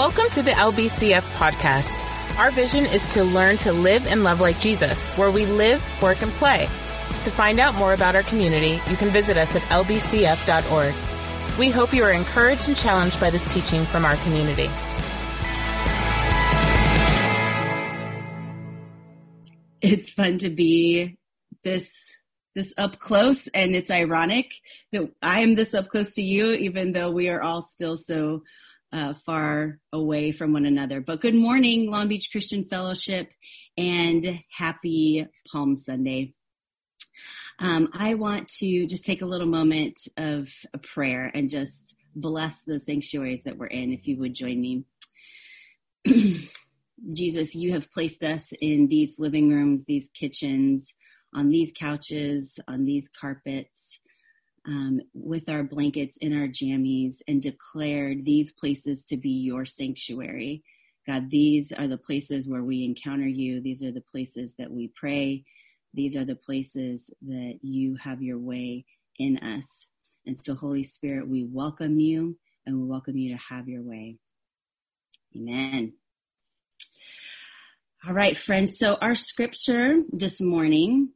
Welcome to the LBCF podcast. Our vision is to learn to live and love like Jesus, where we live, work, and play. To find out more about our community, you can visit us at lbcf.org. We hope you are encouraged and challenged by this teaching from our community. It's fun to be this this up close and it's ironic that I am this up close to you even though we are all still so uh, far away from one another. But good morning, Long Beach Christian Fellowship, and happy Palm Sunday. Um, I want to just take a little moment of a prayer and just bless the sanctuaries that we're in, if you would join me. Jesus, you have placed us in these living rooms, these kitchens, on these couches, on these carpets um, with our blankets in our jammies and declared these places to be your sanctuary. God, these are the places where we encounter you. These are the places that we pray. These are the places that you have your way in us. And so, Holy Spirit, we welcome you and we welcome you to have your way. Amen. All right, friends. So, our scripture this morning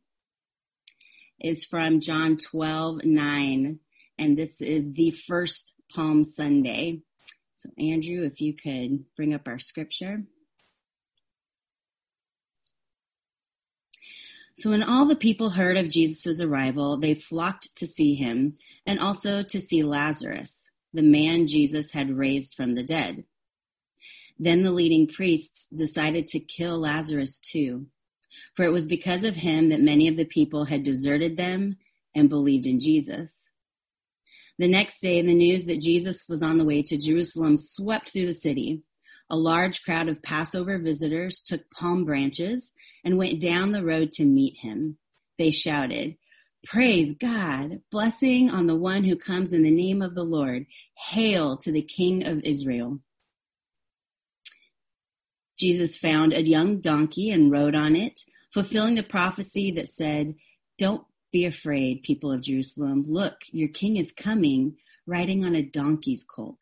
is from John 12, 9. And this is the first Palm Sunday. So, Andrew, if you could bring up our scripture. So, when all the people heard of Jesus' arrival, they flocked to see him and also to see Lazarus, the man Jesus had raised from the dead. Then the leading priests decided to kill Lazarus too for it was because of him that many of the people had deserted them and believed in Jesus. The next day, the news that Jesus was on the way to Jerusalem swept through the city. A large crowd of Passover visitors took palm branches and went down the road to meet him. They shouted, Praise God! Blessing on the one who comes in the name of the Lord. Hail to the King of Israel. Jesus found a young donkey and rode on it, fulfilling the prophecy that said, Don't be afraid, people of Jerusalem. Look, your king is coming, riding on a donkey's colt.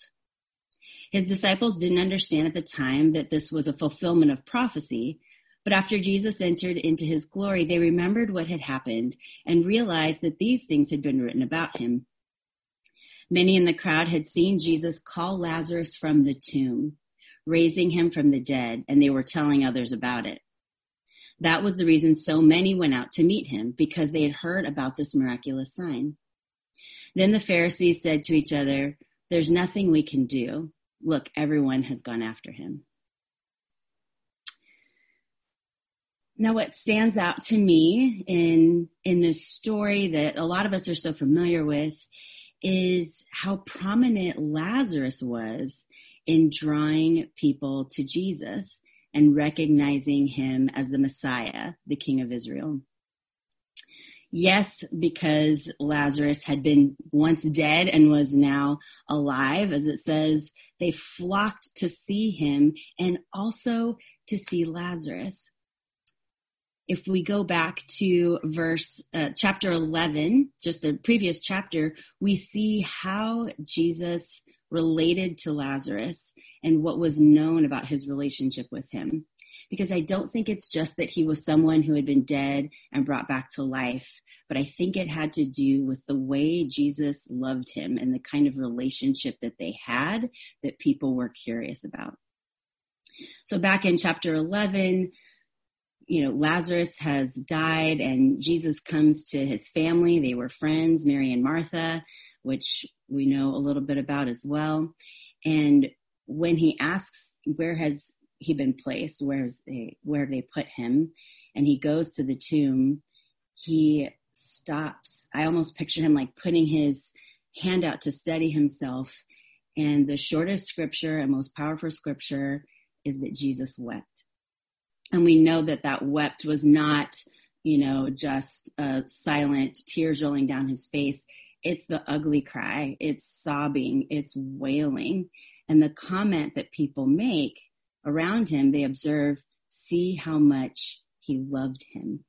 His disciples didn't understand at the time that this was a fulfillment of prophecy, but after Jesus entered into his glory, they remembered what had happened and realized that these things had been written about him. Many in the crowd had seen Jesus call Lazarus from the tomb raising him from the dead, and they were telling others about it. That was the reason so many went out to meet him, because they had heard about this miraculous sign. Then the Pharisees said to each other, There's nothing we can do. Look, everyone has gone after him. Now, what stands out to me in, in this story that a lot of us are so familiar with is how prominent Lazarus was in drawing people to Jesus and recognizing him as the Messiah, the King of Israel. Yes, because Lazarus had been once dead and was now alive, as it says, they flocked to see him and also to see Lazarus. If we go back to verse uh, chapter 11, just the previous chapter, we see how Jesus related to Lazarus and what was known about his relationship with him. Because I don't think it's just that he was someone who had been dead and brought back to life, but I think it had to do with the way Jesus loved him and the kind of relationship that they had that people were curious about. So back in chapter 11, you know, Lazarus has died and Jesus comes to his family. They were friends, Mary and Martha, which we know a little bit about as well. And when he asks, where has he been placed? Where has they, where have they put him? And he goes to the tomb. He stops. I almost picture him like putting his hand out to steady himself. And the shortest scripture and most powerful scripture is that Jesus wept. And we know that that wept was not, you know, just a silent tears rolling down his face it's the ugly cry, it's sobbing, it's wailing. And the comment that people make around him, they observe, see how much he loved him.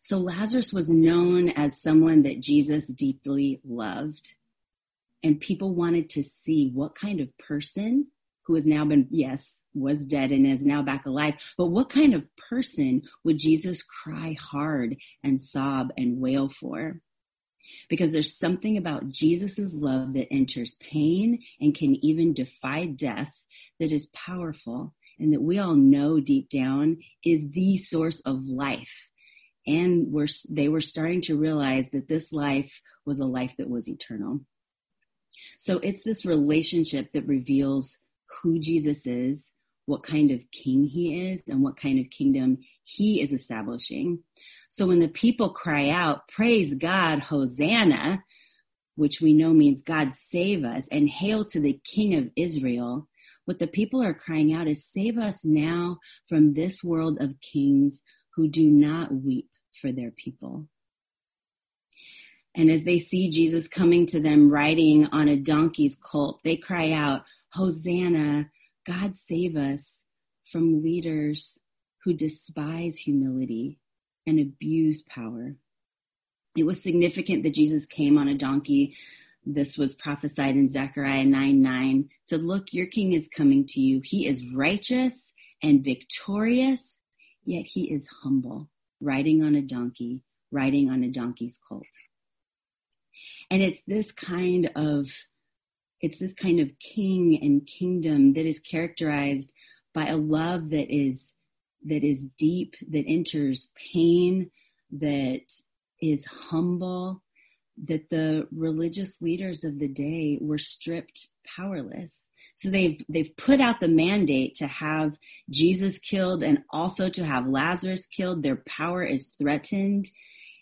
So Lazarus was known as someone that Jesus deeply loved. And people wanted to see what kind of person who has now been, yes, was dead and is now back alive. But what kind of person would Jesus cry hard and sob and wail for? Because there's something about Jesus' love that enters pain and can even defy death that is powerful and that we all know deep down is the source of life. And we're, they were starting to realize that this life was a life that was eternal. So it's this relationship that reveals who Jesus is, what kind of king he is, and what kind of kingdom he is establishing. So when the people cry out, Praise God, Hosanna, which we know means God save us, and hail to the King of Israel, what the people are crying out is, Save us now from this world of kings who do not weep for their people. And as they see Jesus coming to them riding on a donkey's colt, they cry out, Hosanna, God save us from leaders who despise humility and abuse power. It was significant that Jesus came on a donkey. This was prophesied in Zechariah 9 9. said, Look, your king is coming to you. He is righteous and victorious, yet he is humble, riding on a donkey, riding on a donkey's colt. And it's this kind of it's this kind of king and kingdom that is characterized by a love that is that is deep, that enters pain, that is humble, that the religious leaders of the day were stripped powerless. So they've they've put out the mandate to have Jesus killed and also to have Lazarus killed. Their power is threatened,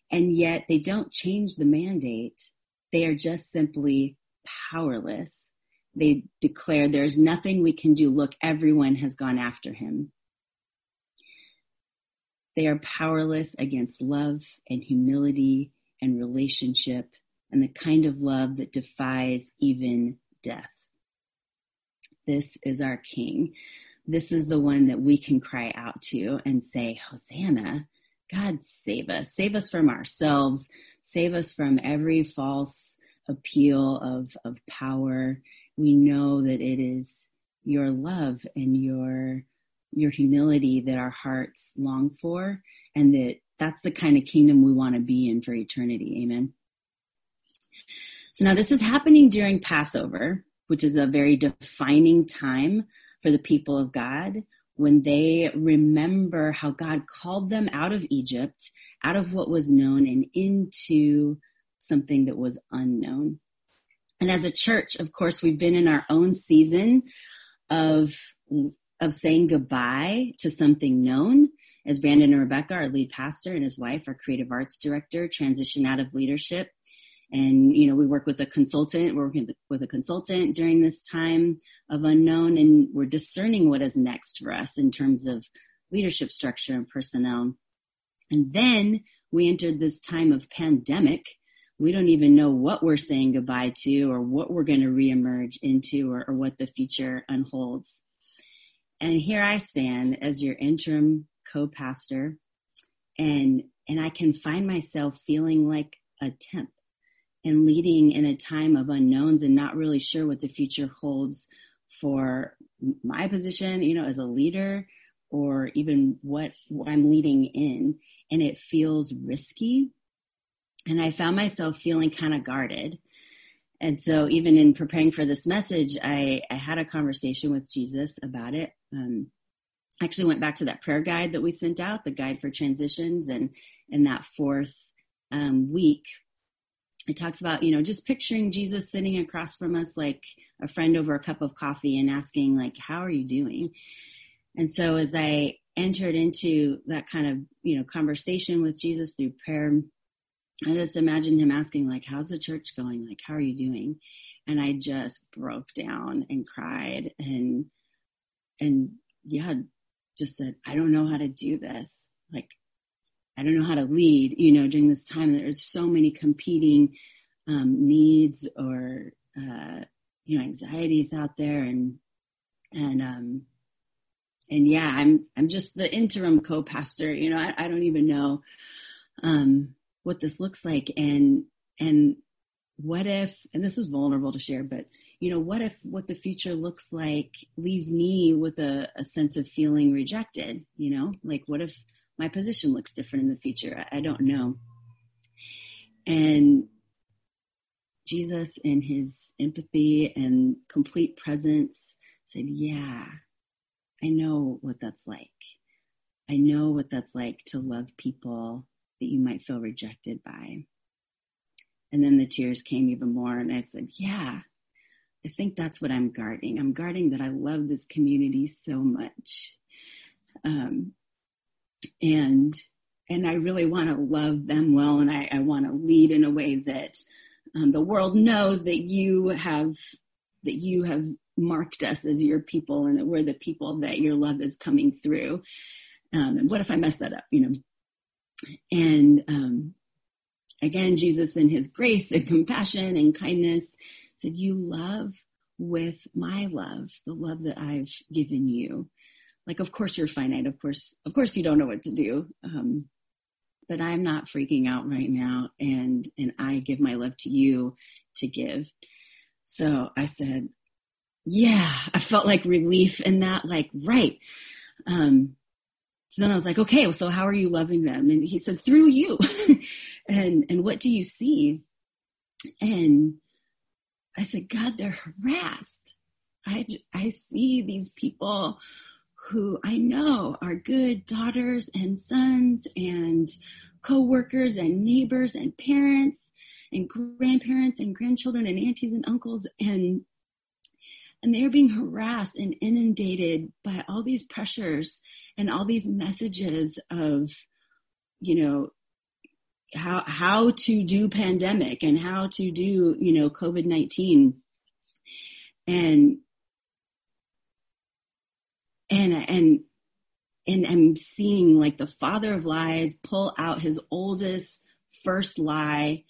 and yet they don't change the mandate. They are just simply powerless. They declare there's nothing we can do. Look, everyone has gone after him. They are powerless against love and humility and relationship and the kind of love that defies even death. This is our King. This is the one that we can cry out to and say, Hosanna, God save us. Save us from ourselves. Save us from every false appeal of, of power. We know that it is your love and your your humility that our hearts long for and that that's the kind of kingdom we want to be in for eternity amen so now this is happening during passover which is a very defining time for the people of god when they remember how god called them out of egypt out of what was known and into something that was unknown. And as a church, of course, we've been in our own season of of saying goodbye to something known as Brandon and Rebecca, our lead pastor, and his wife, our creative arts director, transition out of leadership. And, you know, we work with a consultant, we're working with a consultant during this time of unknown, and we're discerning what is next for us in terms of leadership structure and personnel. And then we entered this time of pandemic we don't even know what we're saying goodbye to or what we're going to reemerge into or, or what the future unholds. And here I stand as your interim co-pastor and and I can find myself feeling like a temp and leading in a time of unknowns and not really sure what the future holds for my position, you know, as a leader or even what I'm leading in. And it feels risky and I found myself feeling kind of guarded. And so, even in preparing for this message, I, I had a conversation with Jesus about it. Um, I actually went back to that prayer guide that we sent out, the guide for transitions, and in that fourth um, week, it talks about you know just picturing Jesus sitting across from us like a friend over a cup of coffee and asking like, "How are you doing?" And so, as I entered into that kind of you know conversation with Jesus through prayer I just imagine him asking, like, how's the church going? Like, how are you doing? And I just broke down and cried and, and yeah, just said, I don't know how to do this. Like, I don't know how to lead, you know, during this time. There's so many competing um, needs or, uh, you know, anxieties out there. And, and, um, and yeah, I'm, I'm just the interim co-pastor, you know, I, I don't even know, um, what this looks like and and what if, and this is vulnerable to share, but you know, what if what the future looks like leaves me with a, a sense of feeling rejected? You know, like what if my position looks different in the future? I, I don't know. And Jesus, in his empathy and complete presence, said, Yeah, I know what that's like. I know what that's like to love people that you might feel rejected by. And then the tears came even more, and I said, Yeah, I think that's what I'm guarding. I'm guarding that I love this community so much. Um, and and I really want to love them well, and I, I want to lead in a way that um, the world knows that you have that you have marked us as your people, and that we're the people that your love is coming through. Um, and what if I mess that up? You know. And um, again, Jesus, in His grace and compassion and kindness, said, "You love with my love, the love that I've given you." Like, of course, you're finite. Of course, of course, you don't know what to do. Um, but I'm not freaking out right now and and I give my love to you to give. So I said, yeah, I felt like relief in that, like, right. Um, so then I was like, okay, so how are you loving them? And he said, through you. and and what do you see? And I said, God, they're harassed. I I see these people who I know are good daughters and sons and co-workers and neighbors and parents and grandparents and grandchildren and aunties and uncles and and they're being harassed and inundated by all these pressures and all these messages of you know how how to do pandemic and how to do you know covid-19 and and and and I'm seeing like the father of lies pull out his oldest first lie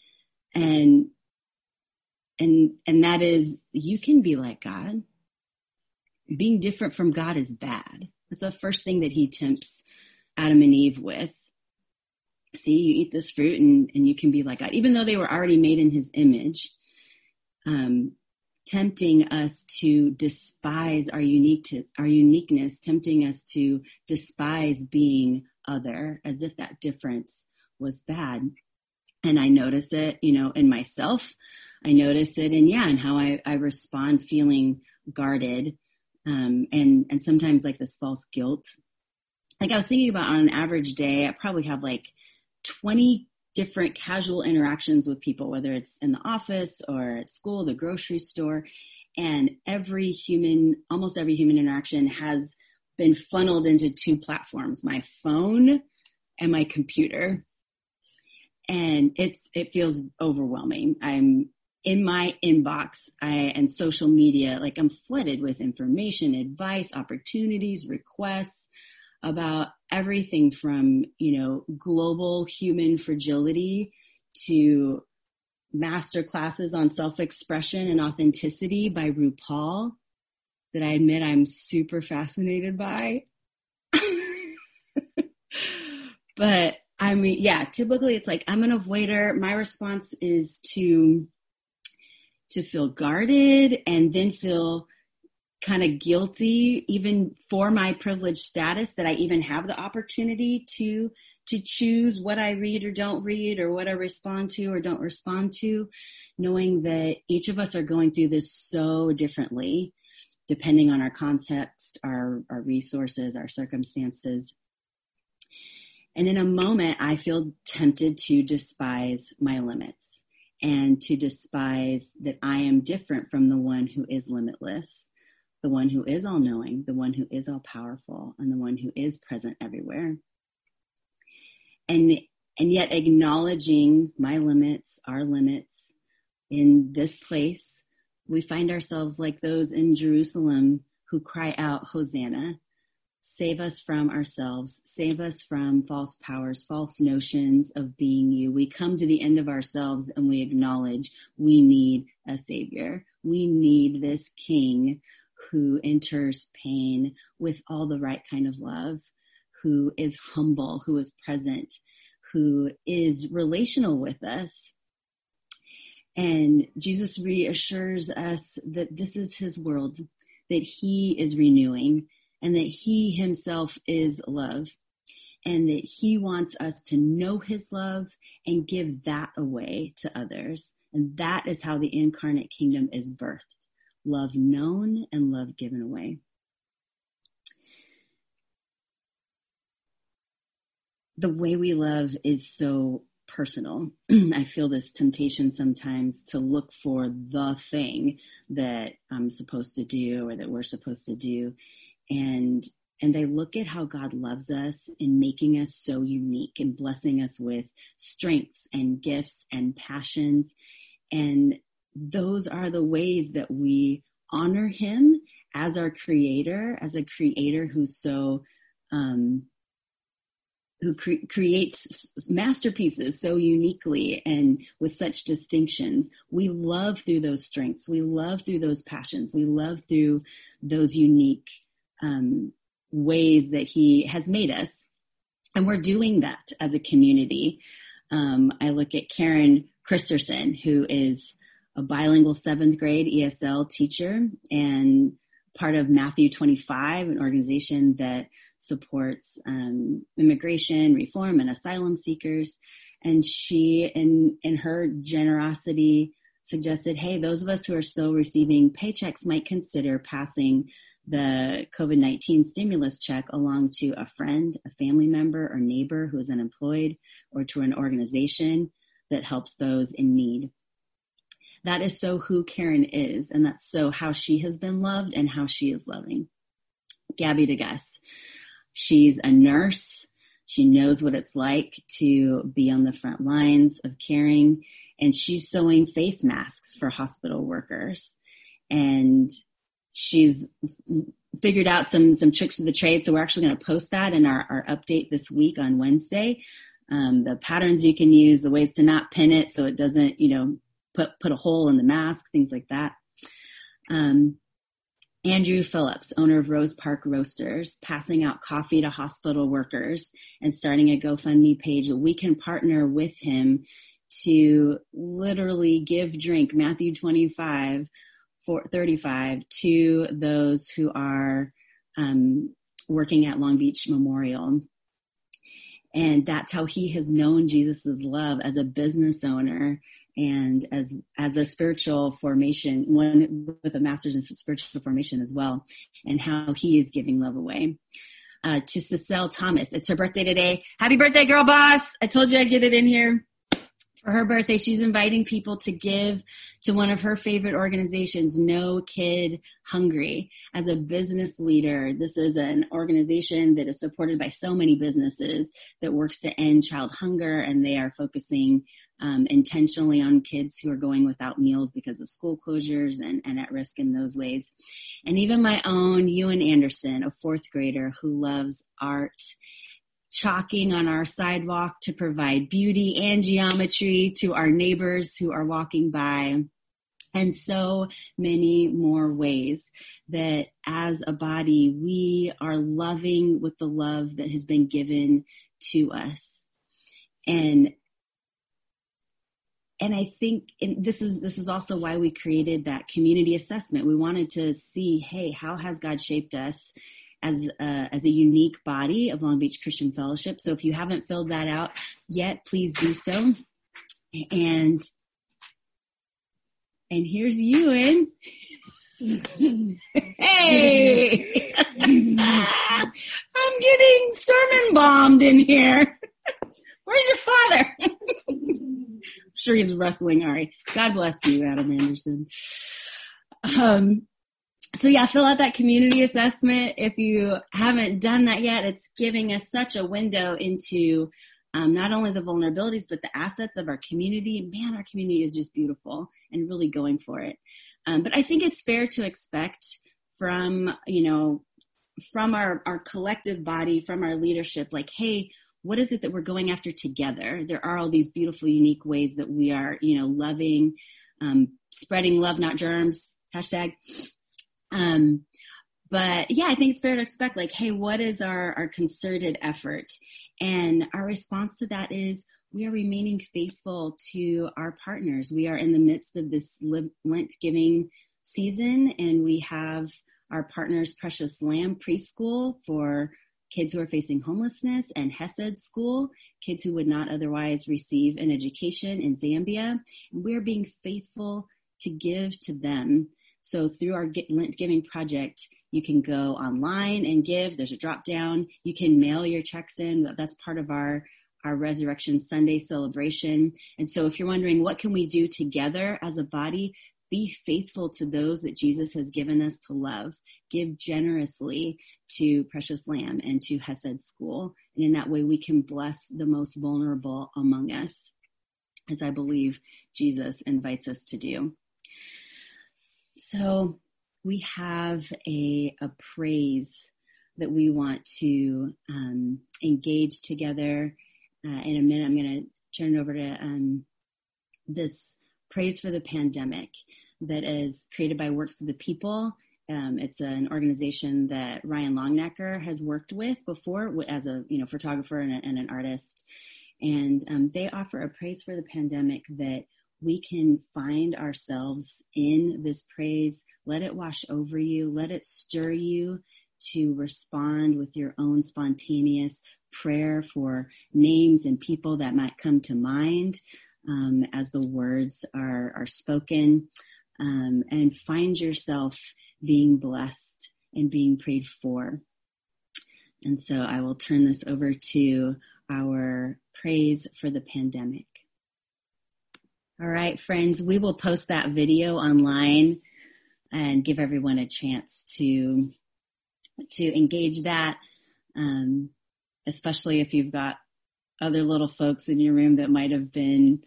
and and and that is you can be like God. Being different from God is bad. That's the first thing that he tempts Adam and Eve with. See, you eat this fruit and, and you can be like God, even though they were already made in his image. Um, tempting us to despise our unique to, our uniqueness, tempting us to despise being other, as if that difference was bad. And I notice it, you know, in myself. I notice it and yeah, and how I, I respond feeling guarded, um, and and sometimes like this false guilt. Like I was thinking about on an average day, I probably have like twenty different casual interactions with people, whether it's in the office or at school, the grocery store. And every human, almost every human interaction has been funneled into two platforms my phone and my computer. And it's, it feels overwhelming. I'm in my inbox I, and social media, like I'm flooded with information, advice, opportunities, requests about everything from, you know, global human fragility to master classes on self expression and authenticity by RuPaul that I admit I'm super fascinated by. but I mean, yeah, typically it's like I'm an avoider. My response is to to feel guarded and then feel kind of guilty even for my privileged status that I even have the opportunity to to choose what I read or don't read or what I respond to or don't respond to, knowing that each of us are going through this so differently depending on our context, our, our resources, our circumstances. And in a moment, I feel tempted to despise my limits and to despise that I am different from the one who is limitless the one who is all knowing, the one who is all powerful, and the one who is present everywhere. And, and yet acknowledging my limits, our limits in this place, we find ourselves like those in Jerusalem who cry out, Hosanna, save us from ourselves, save us from false powers, false notions of being you. We come to the end of ourselves and we acknowledge we need a savior. We need this king who enters pain with all the right kind of love, who is humble, who is present, who is relational with us. And Jesus reassures us that this is his world, that he is renewing, and that he himself is love, and that he wants us to know his love and give that away to others. And that is how the incarnate kingdom is birthed love known and love given away. The way we love is so personal. I feel this temptation sometimes to look for the thing that I'm supposed to do or that we're supposed to do. And and I look at how God loves us in making us so unique and blessing us with strengths and gifts and passions. And those are the ways that we honor Him as our creator, as a creator who's so um, who cre- creates masterpieces so uniquely and with such distinctions. We love through those strengths. We love through those passions. We love through those unique um, ways that He has made us. And we're doing that as a community. Um, I look at Karen Christerson, who is a bilingual seventh grade ESL teacher and part of Matthew 25, an organization that supports um, immigration reform and asylum seekers. And she, in in her generosity, suggested, "Hey, those of us who are still receiving paychecks might consider passing." The COVID 19 stimulus check along to a friend, a family member, or neighbor who is unemployed, or to an organization that helps those in need that is so who Karen is, and that's so how she has been loved and how she is loving. Gabby DeGuess. She's a nurse. She knows what it's like to be on the front lines of caring, and she's sewing face masks for hospital workers. And she's figured out some some tricks of the trade. So we're actually going to post that in our, our update this week on Wednesday. Um, the patterns you can use, the ways to not pin it so it doesn't, you know, put put a hole in the mask, things like that. Um, Andrew Phillips, owner of Rose Park Roasters, passing out coffee to hospital workers and starting a GoFundMe page. We can partner with him to literally give drink, Matthew 25, 35, to those who are um, working at Long Beach Memorial. And that's how he has known Jesus' love as a business owner and as as a spiritual formation, one with a master's in spiritual formation as well, and how he is giving love away. Uh, to Cecile Thomas, it's her birthday today. Happy birthday, girl boss! I told you I'd get it in here for her birthday, she's inviting people to give to one of her favorite organizations, No Kid Hungry. As a business leader, this is an organization that is supported by so many businesses that works to end child hunger, and they are focusing um, intentionally on kids who are going without meals because of school closures and, and at risk in those ways. And even my own Ewan Anderson, a fourth grader who loves art chalking on our sidewalk to provide beauty and geometry to our neighbors who are walking by. And so many more ways that as a body, we are loving with the love that has been given to us. And and I think and this is this is also why we created that community assessment. We wanted to see, hey, how has God shaped us as a, as a unique body of Long Beach Christian Fellowship. So if you haven't filled that out yet, please do so. And and here's Ewan. hey, I'm getting sermon bombed in here. Where's your father? I'm sure he's wrestling Ari. God bless you, Adam Anderson. Um, so yeah, fill out that community assessment. If you haven't done that yet, it's giving us such a window into um, not only the vulnerabilities, but the assets of our community. Man, our community is just beautiful and really going for it. Um, but I think it's fair to expect from, you know, from our, our collective body, from our leadership, like, hey, what is it that we're going after together? There are all these beautiful, unique ways that we are, you know, loving, um, spreading love, not germs, hashtag, um, but yeah, I think it's fair to expect like, hey, what is our, our concerted effort? And our response to that is we are remaining faithful to our partners. We are in the midst of this Lent giving season, and we have our partners Precious Lamb Preschool for kids who are facing homelessness, and Hesed School, kids who would not otherwise receive an education in Zambia. We're being faithful to give to them. So through our Lent Giving Project, you can go online and give. There's a drop down. You can mail your checks in. That's part of our our Resurrection Sunday celebration. And so if you're wondering what can we do together as a body, be faithful to those that Jesus has given us to love. Give generously to Precious Lamb and to Hesed School. And in that way, we can bless the most vulnerable among us, as I believe Jesus invites us to do. So we have a, a praise that we want to um, engage together. Uh, in a minute, I'm going to turn it over to um, this praise for the pandemic that is created by Works of the People. Um, it's an organization that Ryan Longnecker has worked with before as a you know photographer and, a, and an artist, and um, they offer a praise for the pandemic that we can find ourselves in this praise. Let it wash over you. Let it stir you to respond with your own spontaneous prayer for names and people that might come to mind um, as the words are, are spoken um, and find yourself being blessed and being prayed for. And so I will turn this over to our praise for the pandemic. All right, friends, we will post that video online and give everyone a chance to to engage that, um, especially if you've got other little folks in your room that might have been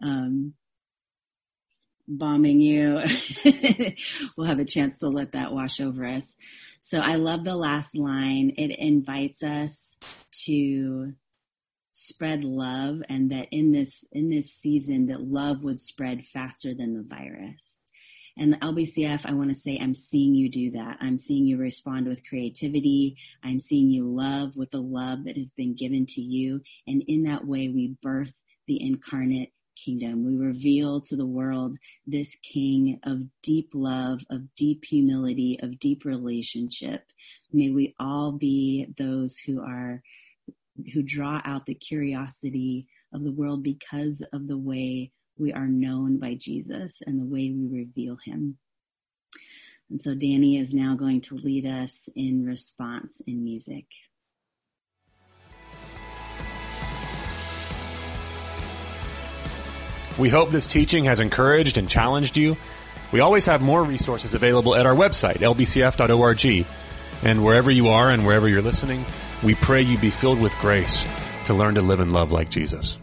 um, bombing you, we'll have a chance to let that wash over us. So I love the last line. It invites us to spread love and that in this in this season that love would spread faster than the virus. And the LBCF, I want to say, I'm seeing you do that. I'm seeing you respond with creativity. I'm seeing you love with the love that has been given to you. And in that way, we birth the incarnate kingdom. We reveal to the world this king of deep love, of deep humility, of deep relationship. May we all be those who are, who draw out the curiosity of the world because of the way we are known by Jesus and the way we reveal him. And so Danny is now going to lead us in response in music. We hope this teaching has encouraged and challenged you. We always have more resources available at our website, lbcf.org. And wherever you are and wherever you're listening, we pray you be filled with grace to learn to live and love like Jesus.